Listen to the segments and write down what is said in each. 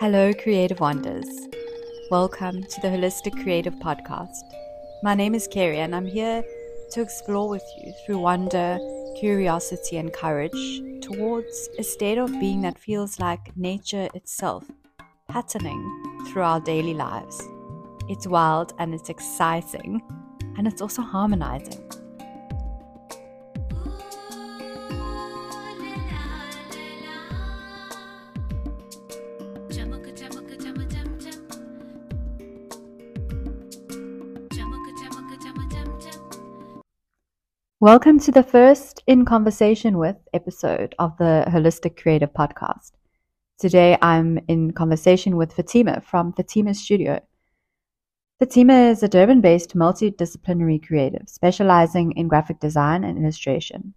Hello, Creative Wonders. Welcome to the Holistic Creative Podcast. My name is Carrie, and I'm here to explore with you through wonder, curiosity, and courage towards a state of being that feels like nature itself, patterning through our daily lives. It's wild and it's exciting, and it's also harmonizing. Welcome to the first In Conversation with episode of the Holistic Creative Podcast. Today I'm in conversation with Fathima from Fathima Studio. Fathima is a Durban based multidisciplinary creative specializing in graphic design and illustration.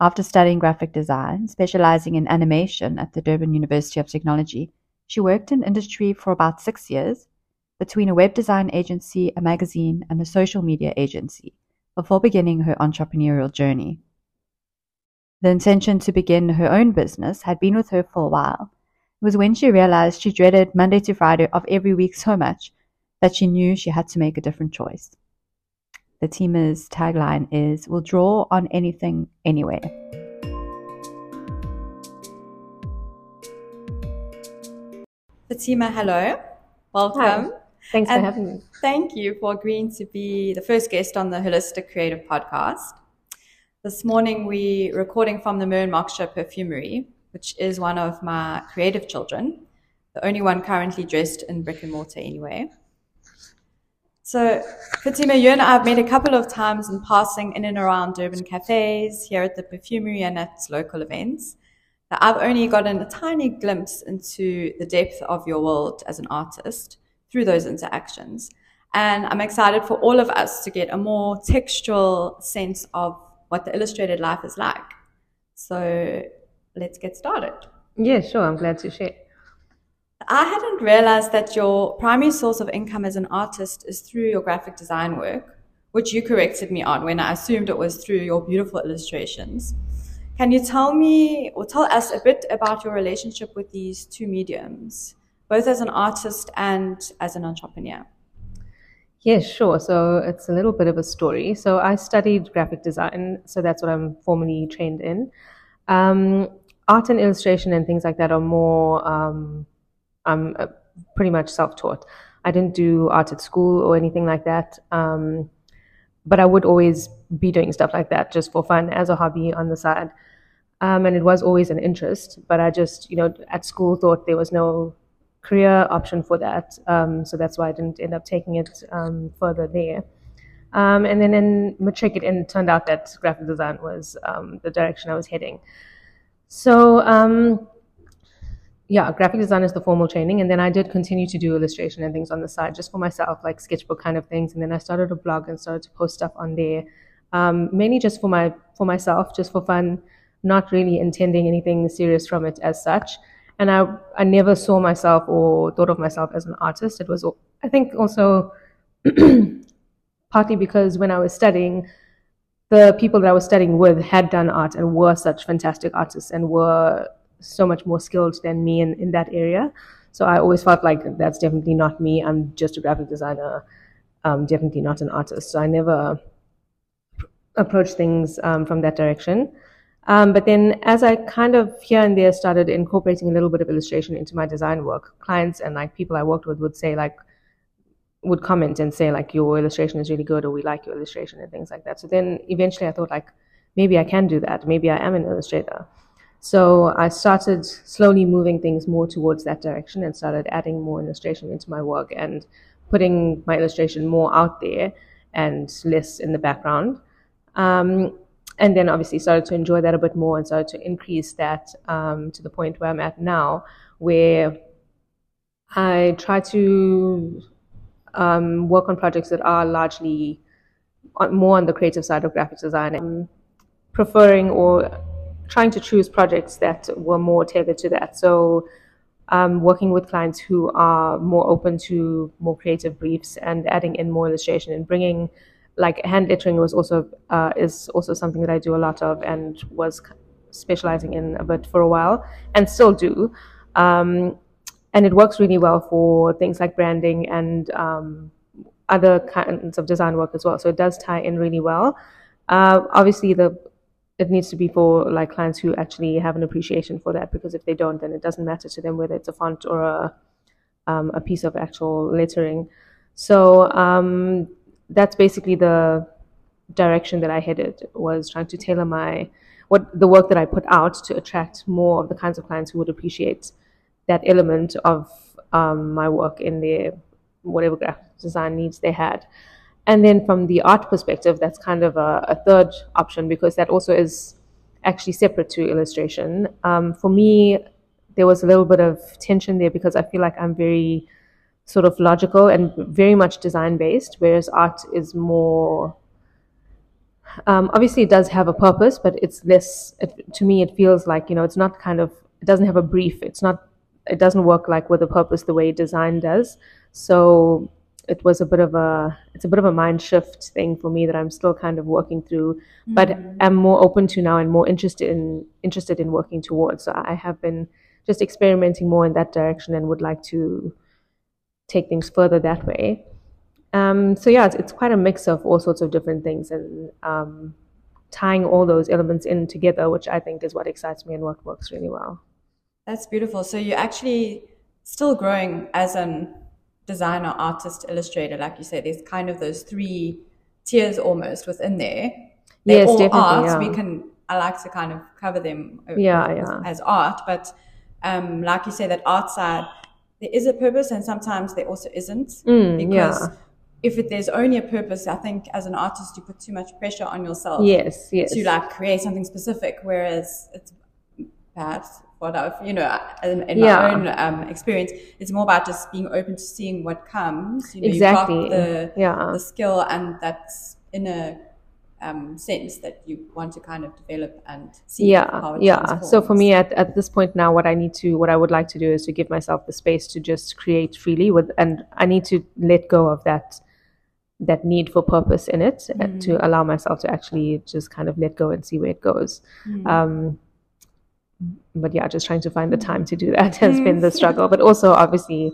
After studying graphic design, specializing in animation at the Durban University of Technology, she worked in industry for about six years between a web design agency, a magazine, and a social media agency before beginning her entrepreneurial journey. The intention to begin her own business had been with her for a while. It was when she realized she dreaded Monday to Friday of every week so much that she knew she had to make a different choice. Fathima's tagline is We'll draw on anything anywhere. Fathima, hello. Welcome. Hi. Thanks and for having me. Thank you for agreeing to be the first guest on the Holistic Creative Podcast. This morning we're recording from the Mern Moksha Perfumery, which is one of my creative children, the only one currently dressed in brick and mortar anyway. So, Fathima, you and I have met a couple of times in passing in and around Durban cafes, here at the perfumery, and at local events. Now, I've only gotten a tiny glimpse into the depth of your world as an artist through those interactions. And I'm excited for all of us to get a more textual sense of what the illustrated life is like. So let's get started. Yeah, sure. I'm glad to share. I hadn't realized that your primary source of income as an artist is through your graphic design work, which you corrected me on when I assumed it was through your beautiful illustrations. Can you tell me or tell us a bit about your relationship with these two mediums? Both as an artist and as an entrepreneur? Yes, sure. So it's a little bit of a story. So I studied graphic design, so that's what I'm formally trained in. Um, art and illustration and things like that are more, um, I'm uh, pretty much self taught. I didn't do art at school or anything like that. Um, but I would always be doing stuff like that just for fun as a hobby on the side. Um, and it was always an interest, but I just, you know, at school thought there was no career option for that. Um, so that's why I didn't end up taking it um, further there. Um, and then in matric, it, it, turned out that graphic design was um, the direction I was heading. So um, yeah, graphic design is the formal training, and then I did continue to do illustration and things on the side, just for myself, like sketchbook kind of things. And then I started a blog and started to post stuff on there, um, mainly just for my for myself, just for fun, not really intending anything serious from it as such and I, I never saw myself or thought of myself as an artist. It was, I think, also partly because when I was studying, the people that I was studying with had done art and were such fantastic artists and were so much more skilled than me in, in that area. So I always felt like that's definitely not me. I'm just a graphic designer, um, definitely not an artist. So I never approached things um, from that direction. Um, but then as I kind of here and there started incorporating a little bit of illustration into my design work, clients and like people I worked with would say like, would comment and say like, your illustration is really good or we like your illustration and things like that. So then eventually I thought like, maybe I can do that. Maybe I am an illustrator. So I started slowly moving things more towards that direction and started adding more illustration into my work and putting my illustration more out there and less in the background. Um, and then obviously started to enjoy that a bit more and started to increase that um, to the point where I'm at now, where I try to um, work on projects that are largely more on the creative side of graphic design. I'm preferring or trying to choose projects that were more tailored to that. So um, working with clients who are more open to more creative briefs and adding in more illustration and bringing like hand lettering was also uh, is also something that I do a lot of and was specializing in a bit for a while and still do. Um, and it works really well for things like branding and um, other kinds of design work as well. So it does tie in really well. Uh, obviously, the it needs to be for like clients who actually have an appreciation for that because if they don't, then it doesn't matter to them whether it's a font or a um, a piece of actual lettering. So um, that's basically the direction that I headed was trying to tailor my what the work that I put out to attract more of the kinds of clients who would appreciate that element of um, my work in their whatever graphic design needs they had. And then from the art perspective, that's kind of a, a third option because that also is actually separate to illustration. Um, for me, there was a little bit of tension there because I feel like I'm very sort of logical and very much design based, whereas art is more. Um, obviously, it does have a purpose, but it's less. It, to me, it feels like you know, it's not kind of. It doesn't have a brief. It's not. It doesn't work like with a purpose the way design does. So it was a bit of a it's a bit of a mind shift thing for me that I'm still kind of working through, mm-hmm. but I'm more open to now and more interested in interested in working towards. So I have been just experimenting more in that direction and would like to take things further that way. Um, so yeah, it's, it's, quite a mix of all sorts of different things and um, tying all those elements in together, which I think is what excites me and what works really well. That's beautiful. So you're actually still growing as an designer, artist, illustrator, like you say, there's kind of those three tiers almost within there. They're yes, all definitely. Art. Yeah. We can, I like to kind of cover them yeah, as, yeah. as art, but um, like you say, that art side, there is a purpose and sometimes there also isn't. Mm, because yeah. if it, there's only a purpose, I think as an artist, you put too much pressure on yourself. Yes, yes. To like create something specific, whereas it's perhaps what I've, you know, in, in yeah. my own um, experience, it's more about just being open to seeing what comes. You know, exactly. You've got the, yeah. the skill and that's in a um, sense that you want to kind of develop and see yeah yeah so for me at, at this point now what i need to what i would like to do is to give myself the space to just create freely with and i need to let go of that that need for purpose in it mm. to allow myself to actually just kind of let go and see where it goes mm. um, but yeah, just trying to find the time to do that has been the struggle. But also, obviously,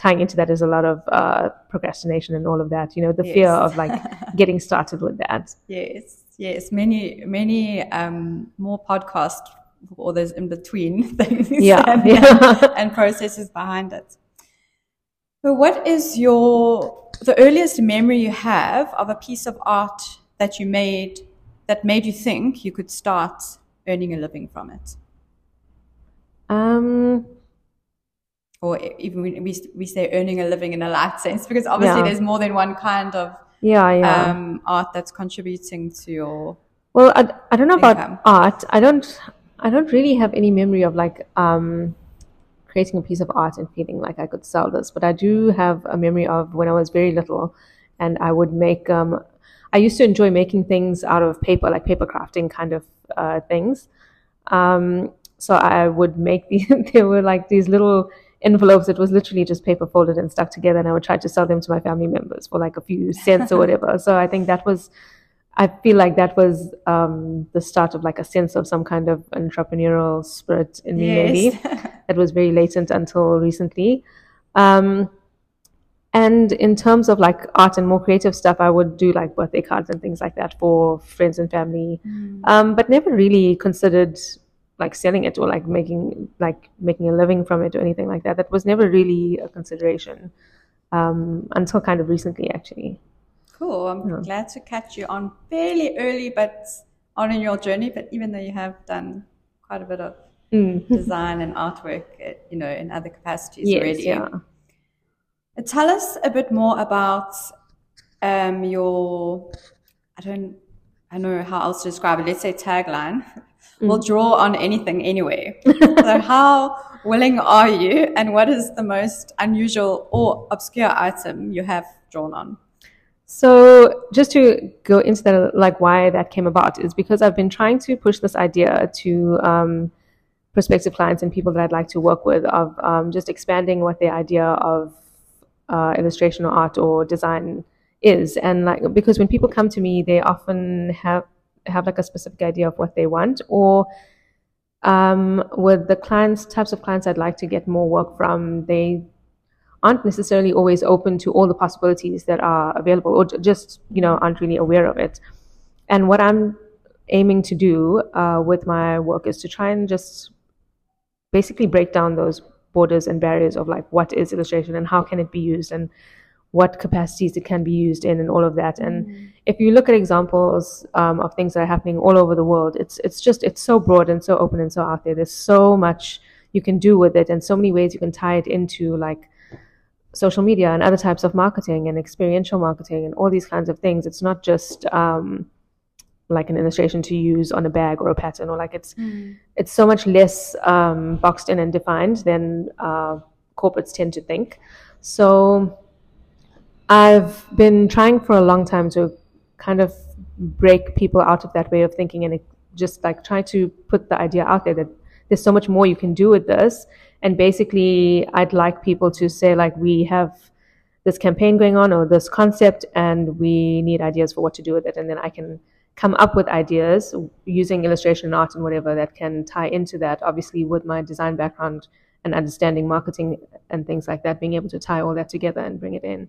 tying into that is a lot of uh, procrastination and all of that. You know, the yes. fear of like getting started with that. Yes, yes, many, many um, more podcasts or those in between things. Yeah, and, yeah. and processes behind it. But what is your the earliest memory you have of a piece of art that you made that made you think you could start earning a living from it? Um, or even we, we, say earning a living in a light sense, because obviously yeah. there's more than one kind of yeah, yeah. Um, art that's contributing to your. Well, I, I don't know income. about art. I don't I don't really have any memory of like um, creating a piece of art and feeling like I could sell this, but I do have a memory of when I was very little, and I would make. Um, I used to enjoy making things out of paper, like paper crafting kind of uh, things. Um, so I would make these, they were like these little envelopes. It was literally just paper folded and stuck together. And I would try to sell them to my family members for like a few cents or whatever. So I think that was, I feel like that was um, the start of like a sense of some kind of entrepreneurial spirit in me, yes. maybe. that was very latent until recently. Um, and in terms of like art and more creative stuff, I would do like birthday cards and things like that for friends and family, mm. um, but never really considered like selling it or like making like making a living from it or anything like that. That was never really a consideration um, until kind of recently, actually. Cool. I'm yeah. glad to catch you on fairly early, but on in your journey. But even though you have done quite a bit of mm. design and artwork, eh, you know, in other capacities yes, already. Yeah. Uh, tell us a bit more about um, your. I don't. I don't know how else to describe it. Let's say tagline mm. will draw on anything anyway. so how willing are you and what is the most unusual or obscure item you have drawn on? So just to go into that, like why that came about is because I've been trying to push this idea to um, prospective clients and people that I'd like to work with of um, just expanding what the idea of uh, illustration or art or design is. And like because when people come to me, they often have have like a specific idea of what they want or Um, with the clients, types of clients I'd like to get more work from, they aren't necessarily always open to all the possibilities that are available, or just you know aren't really aware of it. And what I'm aiming to do uh, with my work is to try and just basically break down those borders and barriers of like what is illustration and how can it be used and what capacities it can be used in and all of that. And mm. if you look at examples um, of things that are happening all over the world, it's it's just it's so broad and so open and so out there. There's so much you can do with it and so many ways you can tie it into like social media and other types of marketing and experiential marketing and all these kinds of things. It's not just um, like an illustration to use on a bag or a pattern or like it's mm. it's so much less um, boxed in and defined than uh, corporates tend to think. So I've been trying for a long time to kind of break people out of that way of thinking and just like try to put the idea out there that there's so much more you can do with this. And basically, I'd like people to say, like, we have this campaign going on or this concept, and we need ideas for what to do with it. And then I can come up with ideas using illustration and art and whatever that can tie into that. Obviously, with my design background and understanding marketing and things like that, being able to tie all that together and bring it in.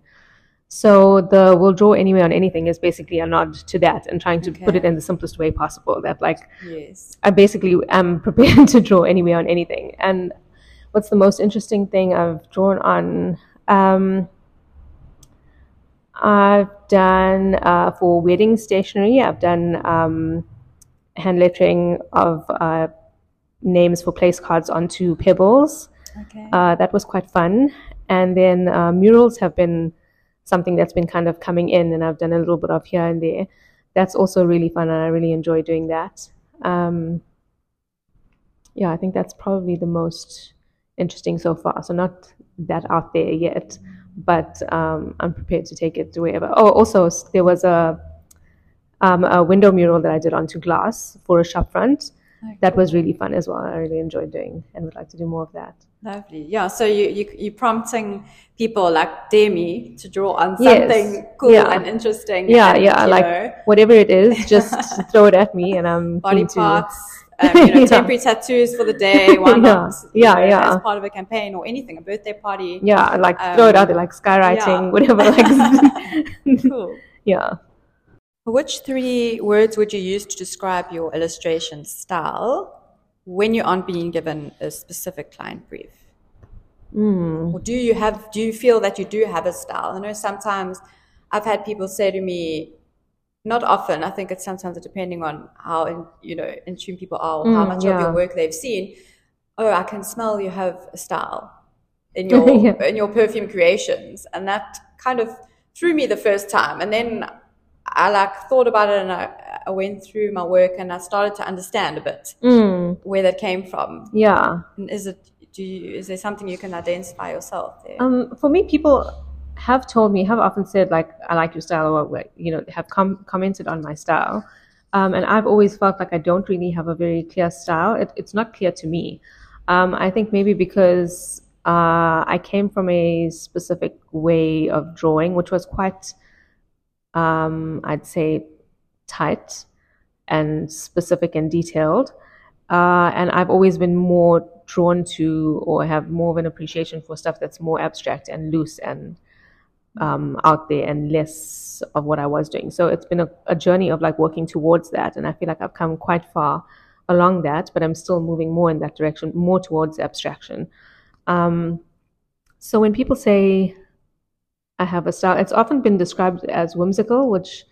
So the we'll draw anywhere on anything is basically a nod to that and trying to okay. put it in the simplest way possible. That like yes. I basically am prepared to draw anywhere on anything. And what's the most interesting thing I've drawn on? Um, I've done uh, for wedding stationery. I've done um, hand lettering of uh, names for place cards onto pebbles. Okay. Uh, that was quite fun. And then uh, murals have been something that's been kind of coming in, and I've done a little bit of here and there. That's also really fun, and I really enjoy doing that. Um, yeah, I think that's probably the most interesting so far. So not that out there yet, but um, I'm prepared to take it to wherever. Oh, also there was a um, a window mural that I did onto glass for a shop front. Okay. That was really fun as well. I really enjoyed doing, and would like to do more of that. Lovely. Yeah. So you, you, you're prompting people like Demi to draw on something yes. cool yeah. and interesting. Yeah. And, yeah. Like know, whatever it is, just throw it at me and I'm body parts. Um, you know, yeah. temporary tattoos for the day. Why not? yeah, yeah, yeah. As part of a campaign or anything, a birthday party. Yeah, like um, throw it out there, like skywriting, yeah. whatever. Like, cool. Yeah. Which three words would you use to describe your illustration style? When you aren't being given a specific client brief? Mm. Or do you have, do you feel that you do have a style? I know sometimes I've had people say to me, not often, I think it's sometimes depending on how, in, you know, in tune people are, mm, how much yeah. of your work they've seen. Oh, I can smell you have a style in your, yeah. in your perfume creations. And that kind of threw me the first time. And then I like thought about it and I, I went through my work and I started to understand a bit mm. where that came from. Yeah. And is it? Do you? Is there something you can identify yourself there? Um, for me, people have told me, have often said like, "I like your style," or you know, have com- commented on my style. Um, and I've always felt like I don't really have a very clear style. It, it's not clear to me. Um, I think maybe because uh, I came from a specific way of drawing, which was quite, um, I'd say, tight and specific and detailed. Uh, and I've always been more drawn to or have more of an appreciation for stuff that's more abstract and loose and um, out there and less of what I was doing. So it's been a, a, journey of like working towards that. And I feel like I've come quite far along that, but I'm still moving more in that direction, more towards abstraction. Um, so when people say I have a style, it's often been described as whimsical, which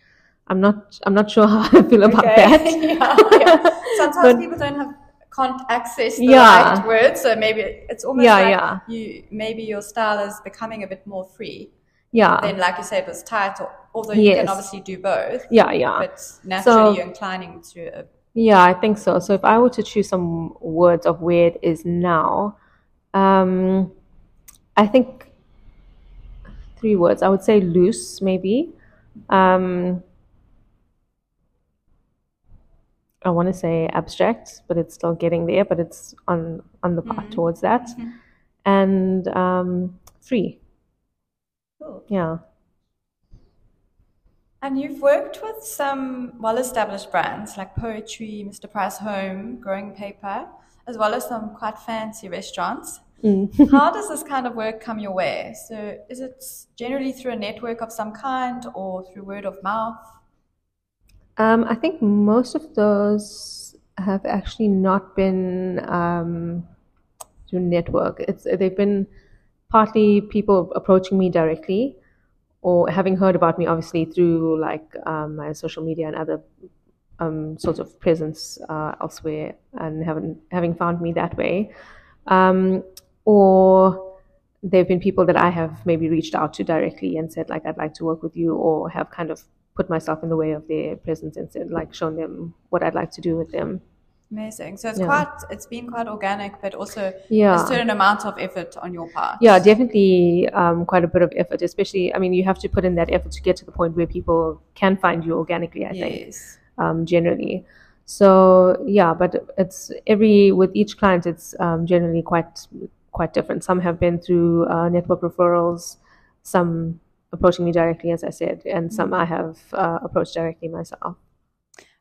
I'm not I'm not sure how I feel about okay. that. yeah, yeah. Sometimes but, people don't have can't access the yeah. right words, so maybe it's almost yeah, like yeah. you maybe your style is becoming a bit more free. Yeah. Then, like you say, it was tight, or, although you yes. can obviously do both. Yeah, yeah. But naturally, so, you're inclining to. A, yeah, I think so. So if I were to choose some words of where it is now, um, I think three words. I would say loose, maybe. Um, I want to say abstract, but it's still getting there, but it's on on the path mm-hmm. towards that. Mm-hmm. And um, free. Cool. Yeah. And you've worked with some well-established brands like Poetry, Mr. Price Home, Growing Paper. as well as some quite fancy restaurants. Mm. How does this kind of work come your way? So, is it generally through a network of some kind or through word of mouth? Um, I think most of those have actually not been um, through network. It's they've been partly people approaching me directly, or having heard about me, obviously through like um, my social media and other um, sorts of presence uh, elsewhere, and having having found me that way. Um, or there have been people that I have maybe reached out to directly and said like I'd like to work with you, or have kind of put myself in the way of their presence and said like shown them what I'd like to do with them. Amazing. So it's Yeah. quite it's been quite organic, but also Yeah. a certain amount of effort on your part. Yeah, definitely um, quite a bit of effort, especially, I mean, you have to put in that effort to get to the point where people can find you organically, I think, um, generally. So, yeah, but it's every, with each client, it's um, generally quite, quite different. Some have been through uh, network referrals, some approaching me directly, as I said, and some I have uh, approached directly myself.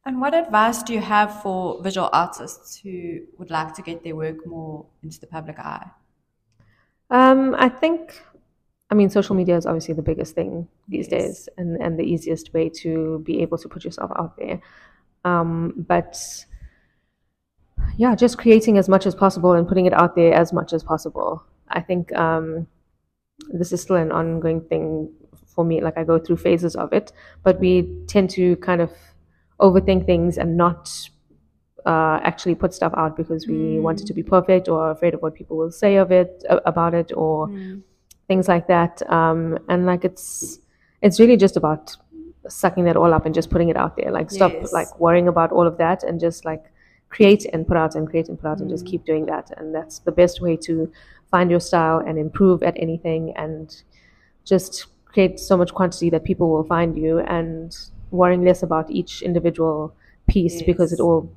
And what advice do you have for visual artists who would like to get their work more into the public eye? Um, I think, I mean, social media is obviously the biggest thing these Yes. days and, and the easiest way to be able to put yourself out there. Um, but yeah, just creating as much as possible and putting it out there as much as possible. I think um, this is still an ongoing thing for me. Like I go through phases of it, but we tend to kind of overthink things and not uh, actually put stuff out because we want it to be perfect or afraid of what people will say of it about it or things like that. Um, and like it's it's really just about sucking that all up and just putting it out there. Like stop Yes. like worrying about all of that and just like create and put out and create and put out and just keep doing that. And that's the best way to find your style and improve at anything and just create so much quantity that people will find you and worrying less about each individual piece because it all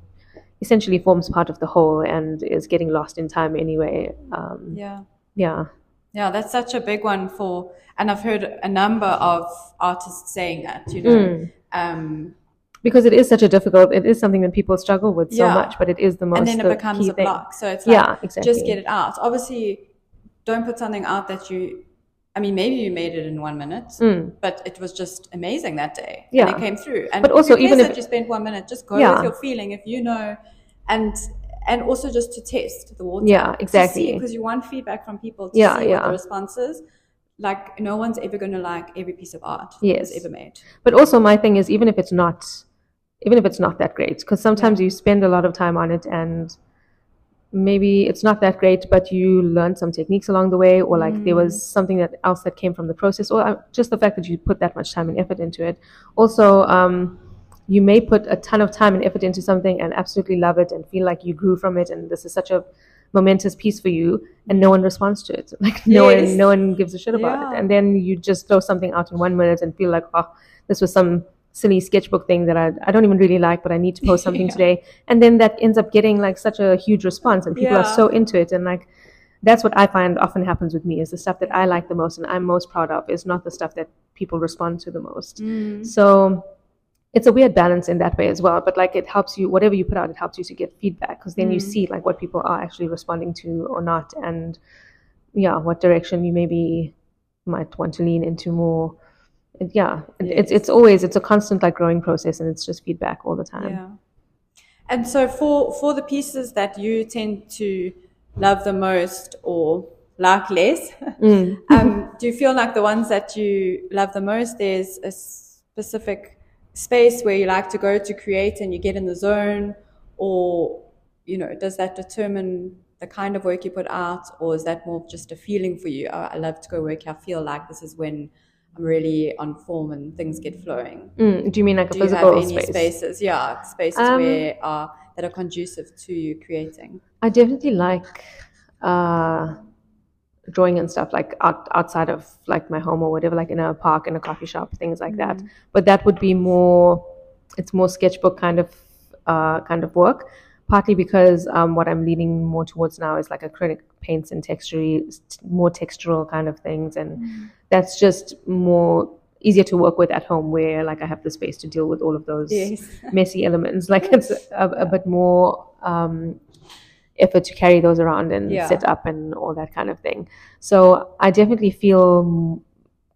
essentially forms part of the whole and is getting lost in time anyway. Um, Yeah. yeah. Yeah, that's such a big one for, and I've heard a number of artists saying that, you know. Mm. Um, because it is such a difficult it is something that people struggle with so Yeah. much but it is the most and then it becomes a thing. block. So it's like, yeah exactly just get it out. Obviously, don't put something out that you, I mean, maybe you made it in one minute, Mm. but it was just amazing that day. Yeah. And it came through. And But also even if- you spent one minute, just go Yeah. with your feeling if you know, and and also just to test the water. Yeah, exactly. Because you want feedback from people to Yeah, see what yeah. the response is. Like, no one's ever going to like every piece of art Yes. that's ever made. but also my thing is even if it's not even if it's not that great because sometimes you spend a lot of time on it and maybe it's not that great but you learned some techniques along the way or like there Mm. was something that else that came from the process or uh, just the fact that you put that much time and effort into it also um, you may put a ton of time and effort into something and absolutely love it and feel like you grew from it and this is such a momentous piece for you and no one responds to it like no Yes. one no one gives a shit about Yeah. it and then you just throw something out in one minute and feel like oh this was some silly sketchbook thing that I, I don't even really like but I need to post something Yeah. today and then that ends up getting like such a huge response and people are so into it and like that's what I find often happens with me is the stuff that I like the most and I'm most proud of is not the stuff that people respond to the most. Mm. So it's a weird balance in that way as well. But like it helps you, whatever you put out, it helps you to get feedback because then you Mm. see like what people are actually responding to or not, and yeah, what direction you maybe might want to lean into more. Yeah, it- it's it's always it's a constant like growing process, and it's just feedback all the time. Yeah. And so for for the pieces that you tend to love the most or like less, Mm. um, do you feel like the ones that you love the most, there's a specific space where you like to go to create and you get in the zone, or you know, does that determine the kind of work you put out, or is that more just a feeling for you? Oh, I love to go work. I feel like this is when I'm really on form and things get flowing. Mm. Do you mean like a Do you have physical any space? spaces? Yeah, spaces Um, where are that are conducive to you creating. I definitely like uh, drawing and stuff like out, outside of like my home or whatever, like in a park, in a coffee shop, things like that. But that would be more, it's more sketchbook kind of uh, kind of work. Partly because um, what I'm leaning more towards now is like acrylic paints and texture, more textural kind of things, and that's just more easier to work with at home, where like I have the space to deal with all of those Yes. messy elements. Like it's a, a bit more, um, effort to carry those around and Yeah. set up and all that kind of thing. So I definitely feel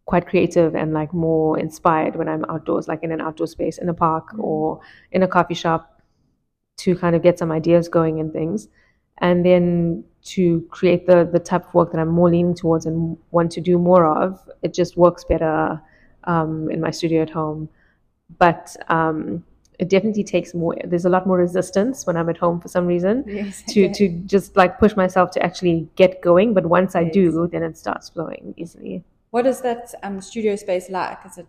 quite creative and like more inspired when I'm outdoors, like in an outdoor space, in a park or in a coffee shop, to kind of get some ideas going and things, and then to create the the type of work that I'm more leaning towards and want to do more of. It just works better um, in my studio at home, but. Um, it definitely takes more. There's a lot more resistance when I'm at home for some reason Yes. to to just like push myself to actually get going. But once I Yes. do, then it starts flowing easily. What is that um, studio space like? Is it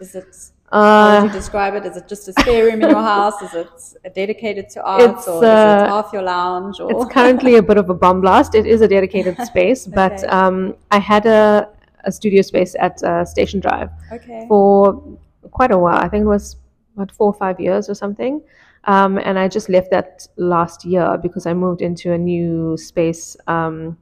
is it how would you Uh, describe it? Is it just a spare room in your house? Is it dedicated to art, It's, or is uh, it half your lounge? Or it's currently a bit of a bomb blast. It is a dedicated space, but um, I had a, a studio space at uh, Station Drive okay. for quite a while. I think it was about four or five years or something. Um, and I just left that last year because I moved into a new space, um,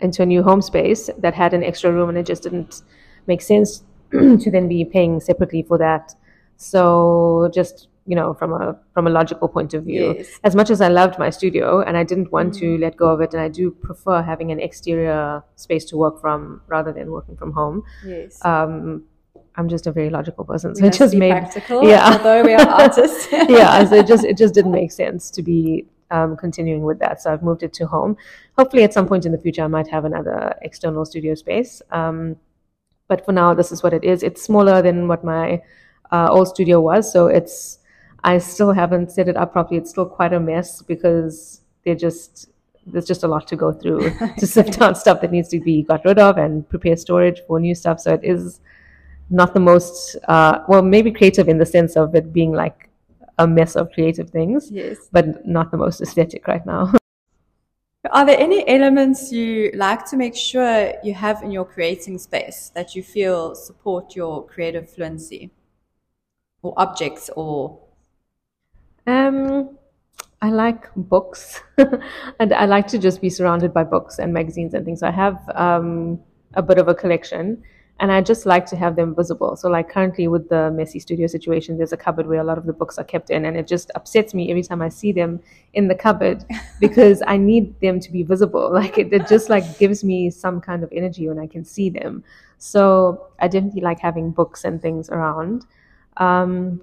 into a new home space that had an extra room, and it just didn't make sense to then be paying separately for that. So just you know, from a from a logical point of view, Yes. as much as I loved my studio and I didn't want to let go of it, and I do prefer having an exterior space to work from rather than working from home Yes. um, I'm just a very logical person, so We it just made practical, yeah. although we are artists. yeah, so it just it just didn't make sense to be um, continuing with that. So I've moved it to home. Hopefully, at some point in the future, I might have another external studio space. Um, but for now, this is what it is. It's smaller than what my uh, old studio was, so it's I still haven't set it up properly. It's still quite a mess because they're just there's just a lot to go through to sift out stuff that needs to be got rid of and prepare storage for new stuff. So it is not the most uh, well, maybe creative in the sense of it being like a mess of creative things, yes. but not the most aesthetic right now. Are there any elements you like to make sure you have in your creating space that you feel support your creative fluency? Or objects or Um, I like books, and I like to just be surrounded by books and magazines and things. I have um, a bit of a collection, and I just like to have them visible. So, like currently with the messy studio situation, there's a cupboard where a lot of the books are kept in, and it just upsets me every time I see them in the cupboard because I need them to be visible. Like it, it just like gives me some kind of energy when I can see them. So I definitely like having books and things around. Um,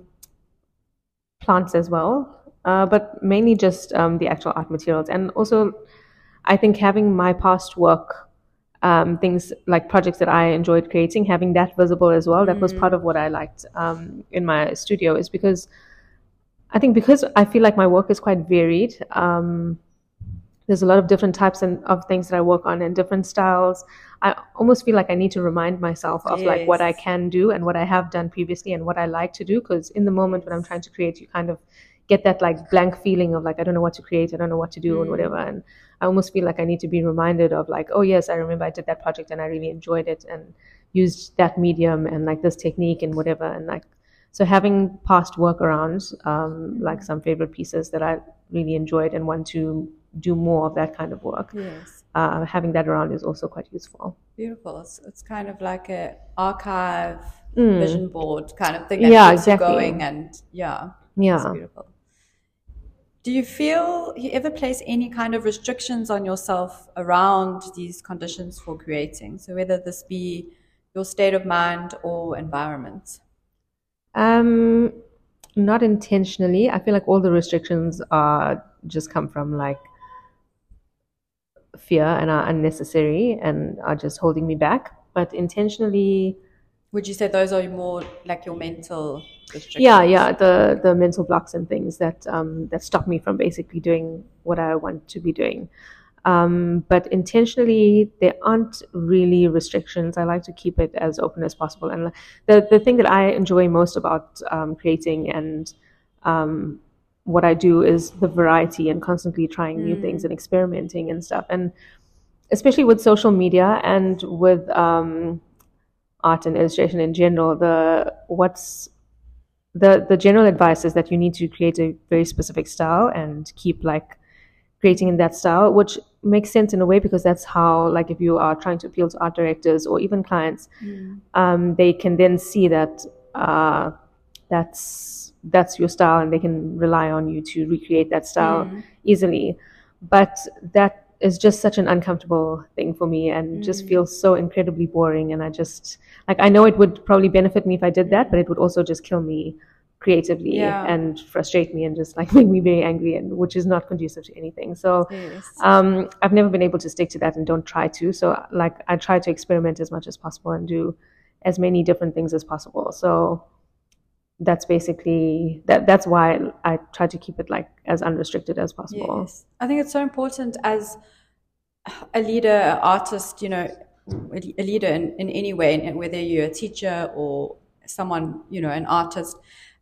plants as well, uh, but mainly just um, the actual art materials. And also, I think having my past work, um, things like projects that I enjoyed creating, having that visible as well, that was part of what I liked um, in my studio, is because I think because I feel like my work is quite varied. Um, there's a lot of different types and, of things that I work on and different styles. I almost feel like I need to remind myself of like what I can do and what I have done previously and what I like to do. Because in the moment when I'm trying to create, you kind of get that like blank feeling of like I don't know what to create, I don't know what to do and whatever. And I almost feel like I need to be reminded of like, oh yes, I remember I did that project and I really enjoyed it and used that medium and like this technique and whatever. And like so having past work around, um, like some favorite pieces that I really enjoyed and want to do more of that kind of work. yes. Uh, having that around is also quite useful. Beautiful. It's, it's kind of like a archive Mm. vision board kind of thing that Yeah, keeps exactly. going and yeah. It's Yeah. beautiful. Do you feel you ever place any kind of restrictions on yourself around these conditions for creating? So whether this be your state of mind or environment. Um, not intentionally. I feel like all the restrictions are just come from like fear and are unnecessary and are just holding me back. But intentionally, Would you say those are more like your mental restrictions? yeah, yeah, the the mental blocks and things that um, that stop me from basically doing what I want to be doing. Um, but intentionally, there aren't really restrictions. I like to keep it as open as possible. And the the thing that I enjoy most about um, creating and um, what I do is the variety and constantly trying new things and experimenting and stuff. And especially with social media and with um, art and illustration in general, the what's the the general advice is that you need to create a very specific style and keep like creating in that style, which makes sense in a way because that's how like if you are trying to appeal to art directors or even clients, um, they can then see that uh, that's that's your style and they can rely on you to recreate that style Mm. easily but that is just such an uncomfortable thing for me and just Mm. feels so incredibly boring and i just like i know it would probably benefit me if i did that but it would also just kill me creatively Yeah. and frustrate me and just like make me very angry and which is not conducive to anything so Yes. um, I've never been able to stick to that and don't try to. So, like, I try to experiment as much as possible and do as many different things as possible. So, that's basically that. That's why I try to keep it like as unrestricted as possible. Yes. I think it's so important as a leader, an artist, you know, a leader in, in any way, and whether you're a teacher or someone, you know, an artist,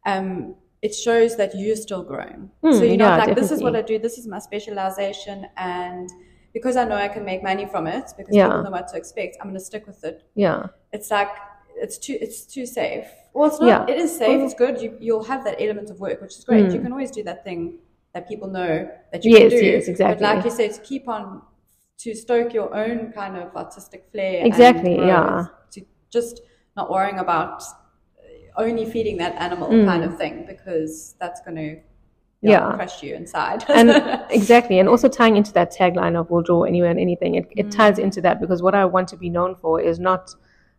um, it shows that you're still growing. Mm, so you're not yeah, like, this is what I do, this is my specialization, and because I know I can make money from it, because Yeah. people know what to expect, I'm going to stick with it. Yeah, It's like, it's too, it's too safe. Well, it's not, Yeah. it is safe, it's good. You, you'll have that element of work, which is great. You mm. can always do that thing that people know that you. Yes, can do. yes, But exactly. like you said, to keep on, to stoke your own kind of artistic flair. Exactly, growth, yeah. To just not worrying about only feeding that animal mm. kind of thing, because that's going to. Yeah. crush you inside. and exactly, and also tying into that tagline of "We'll draw anywhere and anything." It, it mm. ties into that because what I want to be known for is not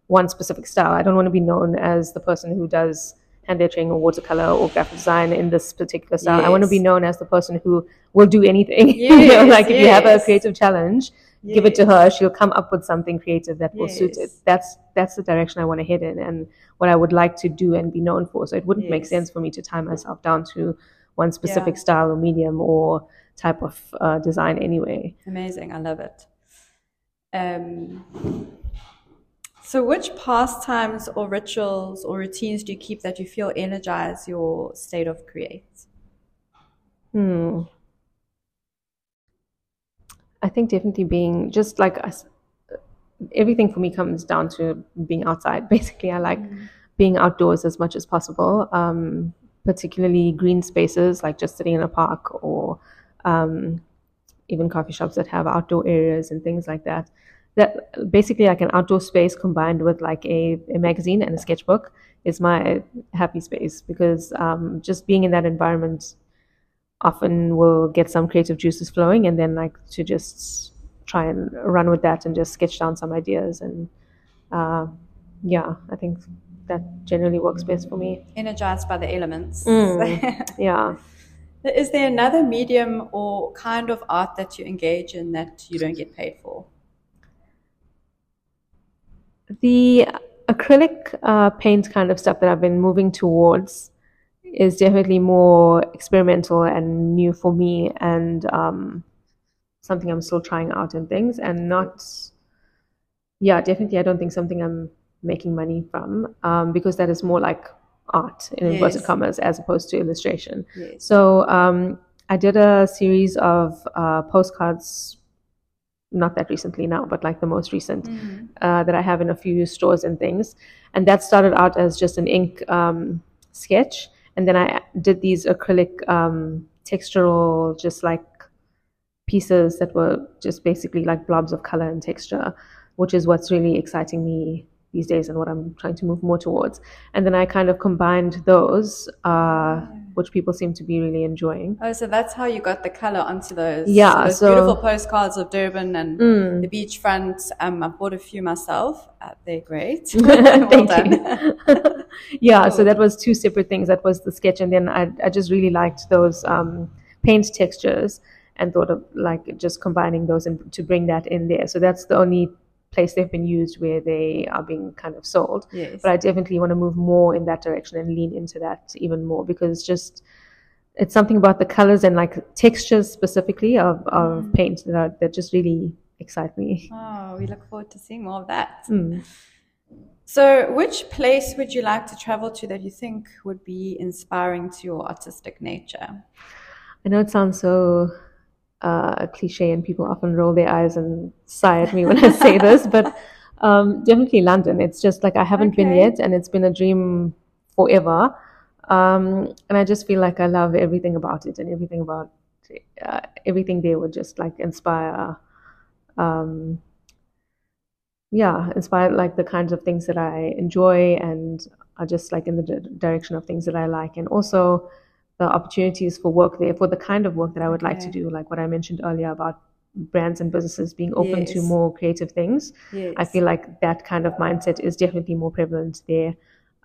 one specific style. I don't want to be known as the person who does hand lettering or watercolor or graphic design in this particular style. I want to be known as the person who will do anything. you know, Yes, like if you have a creative challenge, give it to her. She'll come up with something creative that will suit it. That's that's the direction I want to head in, and what I would like to do and be known for. So it wouldn't make sense for me to tie myself down to one specific Yeah. style or medium or type of uh, design anyway. Amazing. I love it. Um, so, which pastimes or rituals or routines do you keep that you feel energize your state of create? Hmm. I think definitely being just like us, everything for me comes down to being outside. Basically, I like being outdoors as much as possible, um, particularly green spaces like just sitting in a park or um, even coffee shops that have outdoor areas and things like that. That basically like an outdoor space combined with like a, a magazine and a sketchbook is my happy space because um, just being in that environment often will get some creative juices flowing and then like to just try and run with that and just sketch down some ideas and uh, yeah i think that generally works best for me Energized by the elements. Mm. yeah Is there another medium or kind of art that you engage in that you don't get paid for? The acrylic uh, paint kind of stuff that i've been moving towards is definitely more experimental and new for me and um, something i'm still trying out and things and not yeah definitely i don't think something i'm making money from um, because that is more like art in inverted Yes. commas as opposed to illustration Yes. so um, I did a series of uh, postcards, not that recently now, but like the most recent uh, that I have in a few stores and things. And that started out as just an ink um, sketch, and then I did these acrylic um, textural, just like pieces that were just basically like blobs of color and texture, which is what's really exciting me these days and what I'm trying to move more towards. And then I kind of combined those, uh, which people seem to be really enjoying. Oh, so that's how you got the color onto those, Yeah, those so- beautiful postcards of Durban and Mm. the beachfront. Um, I bought a few myself. Uh, they're great. well Thank done. yeah, so that was two separate things. That was the sketch, and then I, I just really liked those um, paint textures and thought of like just combining those and to bring that in there. So that's the only place they've been used where they are being kind of sold. Yes. But I definitely want to move more in that direction and lean into that even more because it's just it's something about the colors and like textures specifically of, of paint that, are, that just really excite me. Oh, we look forward to seeing more of that. Mm. So, which place would you like to travel to that you think would be inspiring to your artistic nature? I know it sounds so uh, cliche, and people often roll their eyes and sigh at me when I say this, but um, definitely London. It's just like I haven't been yet, and it's been a dream forever. Um, and I just feel like I love everything about it, and everything about uh, everything there would just like inspire um, yeah, inspired like the kinds of things that I enjoy and are just like in the di- direction of things that I like, and also the opportunities for work there for the kind of work that I would like to do, like what I mentioned earlier about brands and businesses being open to more creative things. I feel like that kind of mindset is definitely more prevalent there.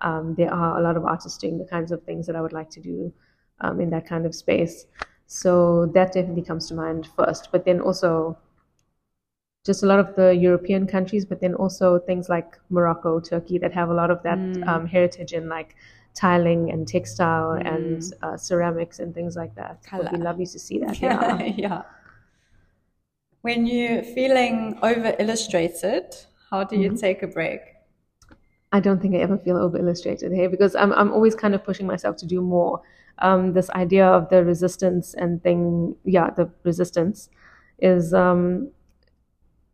Um, there are a lot of artists doing the kinds of things that I would like to do um, in that kind of space. So that definitely comes to mind first. But then also just a lot of the European countries, but then also things like Morocco, Turkey that have a lot of that Mm. um, heritage in like tiling and textile and Mm. uh, ceramics and things like that. It would be lovely to see that. Yeah. yeah. When you're feeling over illustrated, how do you Mm-hmm. take a break? I don't think I ever feel over illustrated here because I'm I'm always kind of pushing myself to do more. Um, this idea of the resistance and thing, yeah, the resistance is um,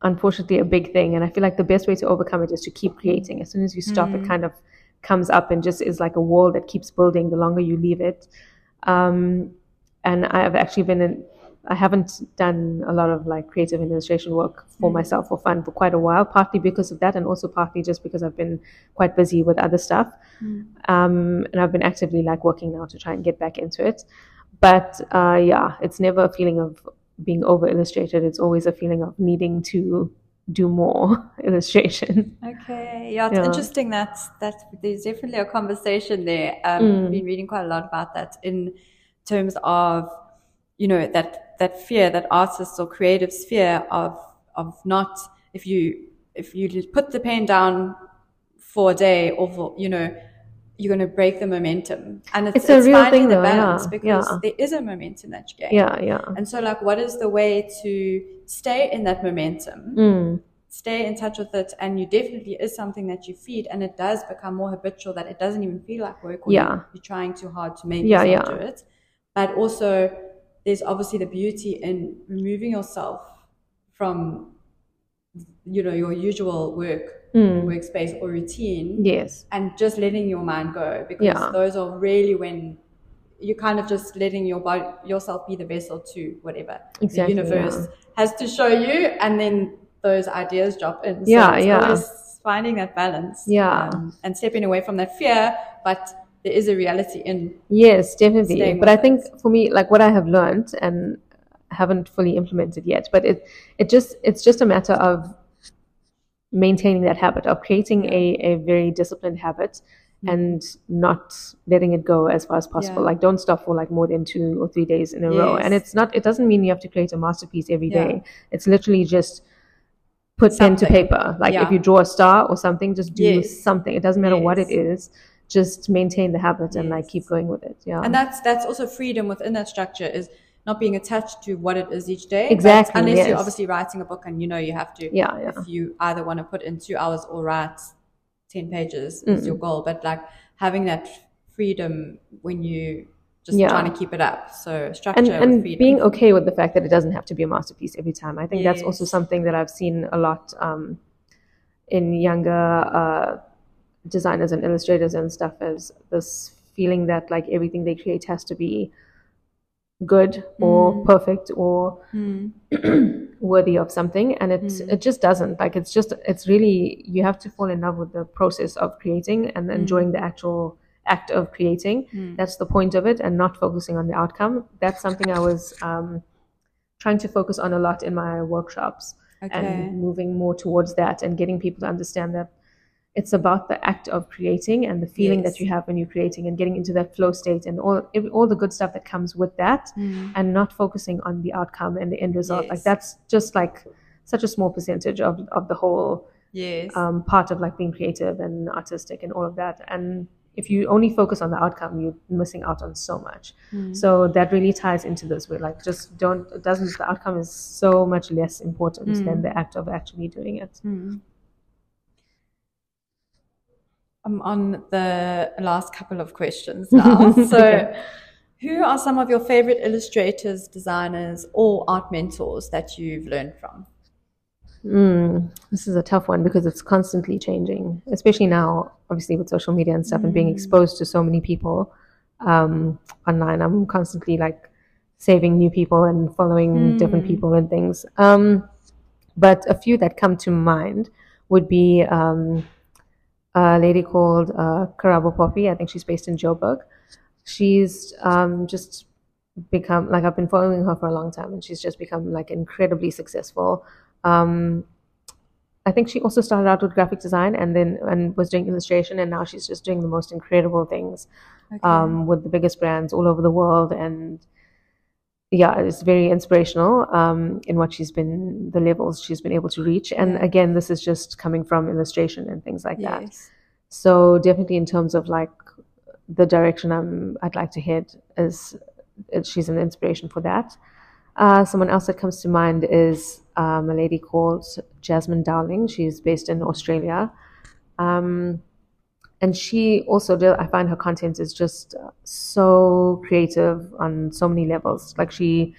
unfortunately a big thing, and I feel like the best way to overcome it is to keep creating. As soon as you stop, it kind of comes up and just is like a wall that keeps building the longer you leave it. Um, and I've actually been in, I haven't done a lot of like creative illustration work for myself for fun for quite a while, partly because of that, and also partly just because I've been quite busy with other stuff. Um, and I've been actively like working now to try and get back into it. But uh, yeah, it's never a feeling of being over illustrated. It's always a feeling of needing to do more illustration. Okay, yeah, it's Yeah. interesting that that there's definitely a conversation there. Um, Mm. I've been reading quite a lot about that in terms of, you know, that that fear that artists or creatives fear of of not if you if you put the pen down for a day or for you know you're going to break the momentum and it's, It's a real finding thing the though, balance yeah, because yeah. there is a momentum that you gain Yeah, yeah. and so like what is the way to stay in that momentum Mm, stay in touch with it and you definitely is something that you feed and it does become more habitual that it doesn't even feel like work or Yeah. you- you're trying too hard to make Yeah, yourself yeah. do it but also there's obviously the beauty in removing yourself from you know your usual work Mm. workspace or routine yes. and just letting your mind go because Yeah. those are really when you're kind of just letting your body yourself be the vessel to whatever Exactly, the universe has to show you and then those ideas drop in so Yeah, it's yeah. finding that balance Yeah. um, and stepping away from that fear but there is a reality in Yes, definitely. But I think it. for me, like what I have learned and haven't fully implemented yet, but it it just it's just a matter of maintaining that habit of creating a, a very disciplined habit and not letting it go as far as possible. Mm-hmm. Yeah. Like don't stop for like more than two or three days in a row. And it's not it doesn't mean you have to create a masterpiece every Yeah. day. It's literally just put pen to paper. Like Yeah. if you draw a star or something, just do Yes. something. It doesn't matter what it is. Just maintain the habit and like keep going with it. Yeah. and that's that's also freedom within that structure is not being attached to what it is each day Exactly, unless yes. you're obviously writing a book and you know you have to Yeah, yeah. if you either want to put in two hours or write 10 pages is your goal but like having that freedom when you just Yeah. trying to keep it up so structure and and being okay with the fact that it doesn't have to be a masterpiece every time. I think that's also something that I've seen a lot um, in younger uh, designers and illustrators and stuff. Is this feeling that like everything they create has to be good or mm. perfect or mm. worthy of something. And it mm. it just doesn't like it's just it's really you have to fall in love with the process of creating and enjoying the actual act of creating. That's the point of it and not focusing on the outcome. That's something i was um, trying to focus on a lot in my workshops Okay. and moving more towards that and getting people to understand that it's about the act of creating and the feeling Yes. that you have when you're creating and getting into that flow state and all all the good stuff that comes with that mm. and not focusing on the outcome and the end result. Like that's just like such a small percentage of, of the whole yes. um, part of like being creative and artistic and all of that. And if you only focus on the outcome you're missing out on so much. Mm. So that really ties into this where like just don't it doesn't the outcome is so much less important mm. than the act of actually doing it i'm on the last couple of questions now so Okay. who are some of your favorite illustrators designers or art mentors that you've learned from Mm, this is a tough one because it's constantly changing, especially now, obviously with social media and stuff and being exposed to so many people um, online. I'm constantly like saving new people and following different people and things. Um, but a few that come to mind would be um, a lady called uh, Karabo Poppy. I think she's based in Joburg. She's um, just become like I've been following her for a long time, and she's just become like incredibly successful. Um, I think she also started out with graphic design and then and was doing illustration, and now she's just doing the most incredible things Okay. um, with the biggest brands all over the world. And yeah, it's very inspirational um, in what she's been, the levels she's been able to reach. And Yeah. again, this is just coming from illustration and things like that. yes. So definitely in terms of like the direction I'm, I'd like to head is, it, she's an inspiration for that. Uh, someone else that comes to mind is um, a lady called Jasmine Dowling. She's based in Australia. Um, and she also, do- I find her content is just uh, so creative on so many levels. Like she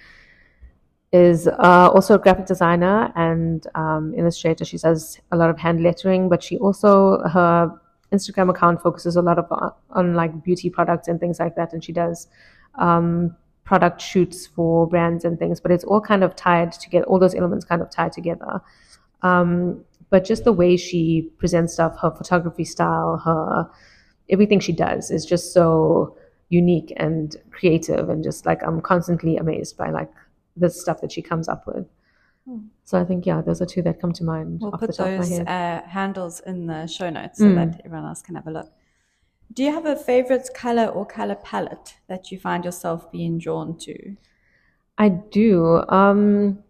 is uh, also a graphic designer and um, illustrator. She does a lot of hand lettering, but she also her Instagram account focuses a lot of on, on like beauty products and things like that, and she does um, product shoots for brands and things. But it's all kind of tied together. All those elements kind of tied together. Um, but just the way she presents stuff, her photography style, her everything she does is just so unique and creative, and just like I'm constantly amazed by like the stuff that she comes up with. Hmm. So I think yeah, those are two that come to mind We'll off the put top of my those head. uh, handles in the show notes so Mm. that everyone else can have a look. Do you have a favorite color or color palette that you find yourself being drawn to? I do. Um,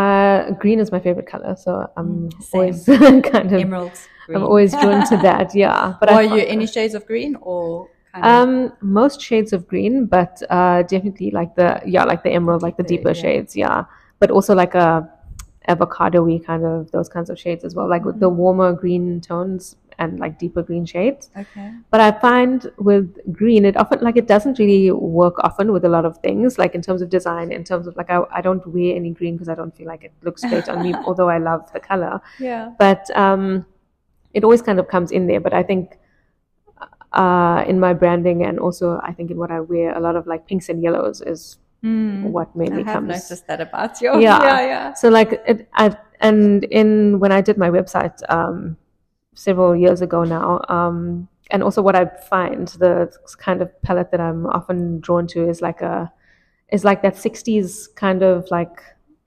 uh, green is my favorite color, so I'm Mm, same. always kind of Emerald green. I'm always drawn to that. Yeah, but are you any shades of green or Um, most shades of green, but uh, definitely like the yeah, like the emerald, like the Deeper, deeper yeah. shades, yeah. But also like a avocado-y kind of those kinds of shades as well, like with the Mm-hmm. warmer green tones and like deeper green shades. okay? But I find with green, it often like it doesn't really work often with a lot of things, like in terms of design, in terms of like I, I don't wear any green because I don't feel like it looks great on me, although I love the color Yeah. but um, it always kind of comes in there. But I think uh, in my branding and also I think in what I wear, a lot of like pinks and yellows is Mm. what I mainly have comes. noticed that about you. Yeah. yeah, yeah. So like it, I, and in when I did my website um, several years ago now, um, and also what I find the kind of palette that I'm often drawn to is like a is like that 60s kind of like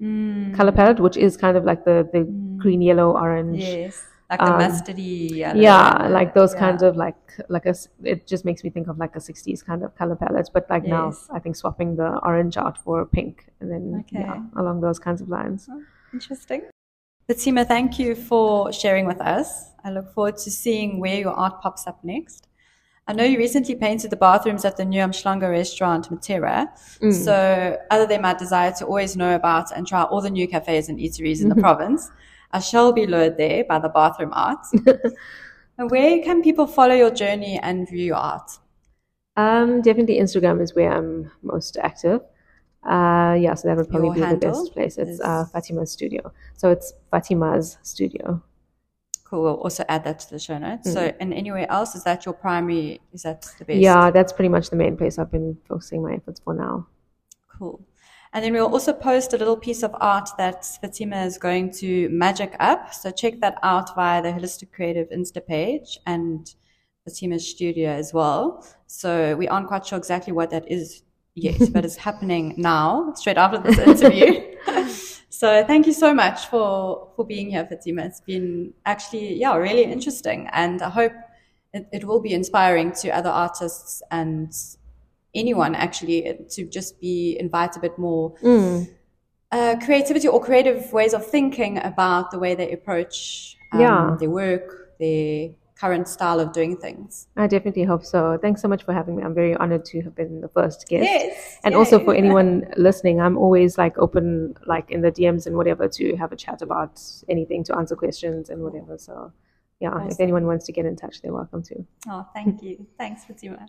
Mm. color palette, which is kind of like the the green, yellow, orange. Yes, like the Um, mustardy yellow. yeah like those yeah. kinds of like like a it just makes me think of like a 60s kind of color palettes but like now i think swapping the orange out for pink and then Okay. yeah along those kinds of lines Interesting. Fathima, thank you for sharing with us. I look forward to seeing where your art pops up next. I know you recently painted the bathrooms at the New Umhlanga restaurant, Matera. Mm. So, other than my desire to always know about and try all the new cafes and eateries in the province, I shall be lured there by the bathroom art. where can people follow your journey and view your art? um definitely instagram is where i'm most active uh yeah so that would probably Your be the best place it's uh fathima's studio so it's fathima's studio Cool. We'll also add that to the show notes. So, and anywhere else, is that your primary? Is that the best? yeah that's pretty much the main place i've been focusing my efforts for now Cool. And then we'll also post a little piece of art that Fathima is going to magic up. So check that out via the Holistic Creative Insta page and Fathima's studio as well. So we aren't quite sure exactly what that is yet, but it's happening now, straight after this interview. so thank you so much for, for being here, Fathima. It's been actually, yeah, really interesting. And I hope it, it will be inspiring to other artists and anyone actually to just be invite a bit more Mm. uh, creativity or creative ways of thinking about the way they approach um, Yeah. their work, their current style of doing things. I definitely hope so. Thanks so much for having me. I'm very honored to have been the first guest. Yes, And also for anyone listening, I'm always like open, like in the DMs and whatever, to have a chat about anything, to answer questions and whatever. So, yeah, if anyone wants to get in touch, they're welcome to. Oh, thank you. Thanks, Fathima.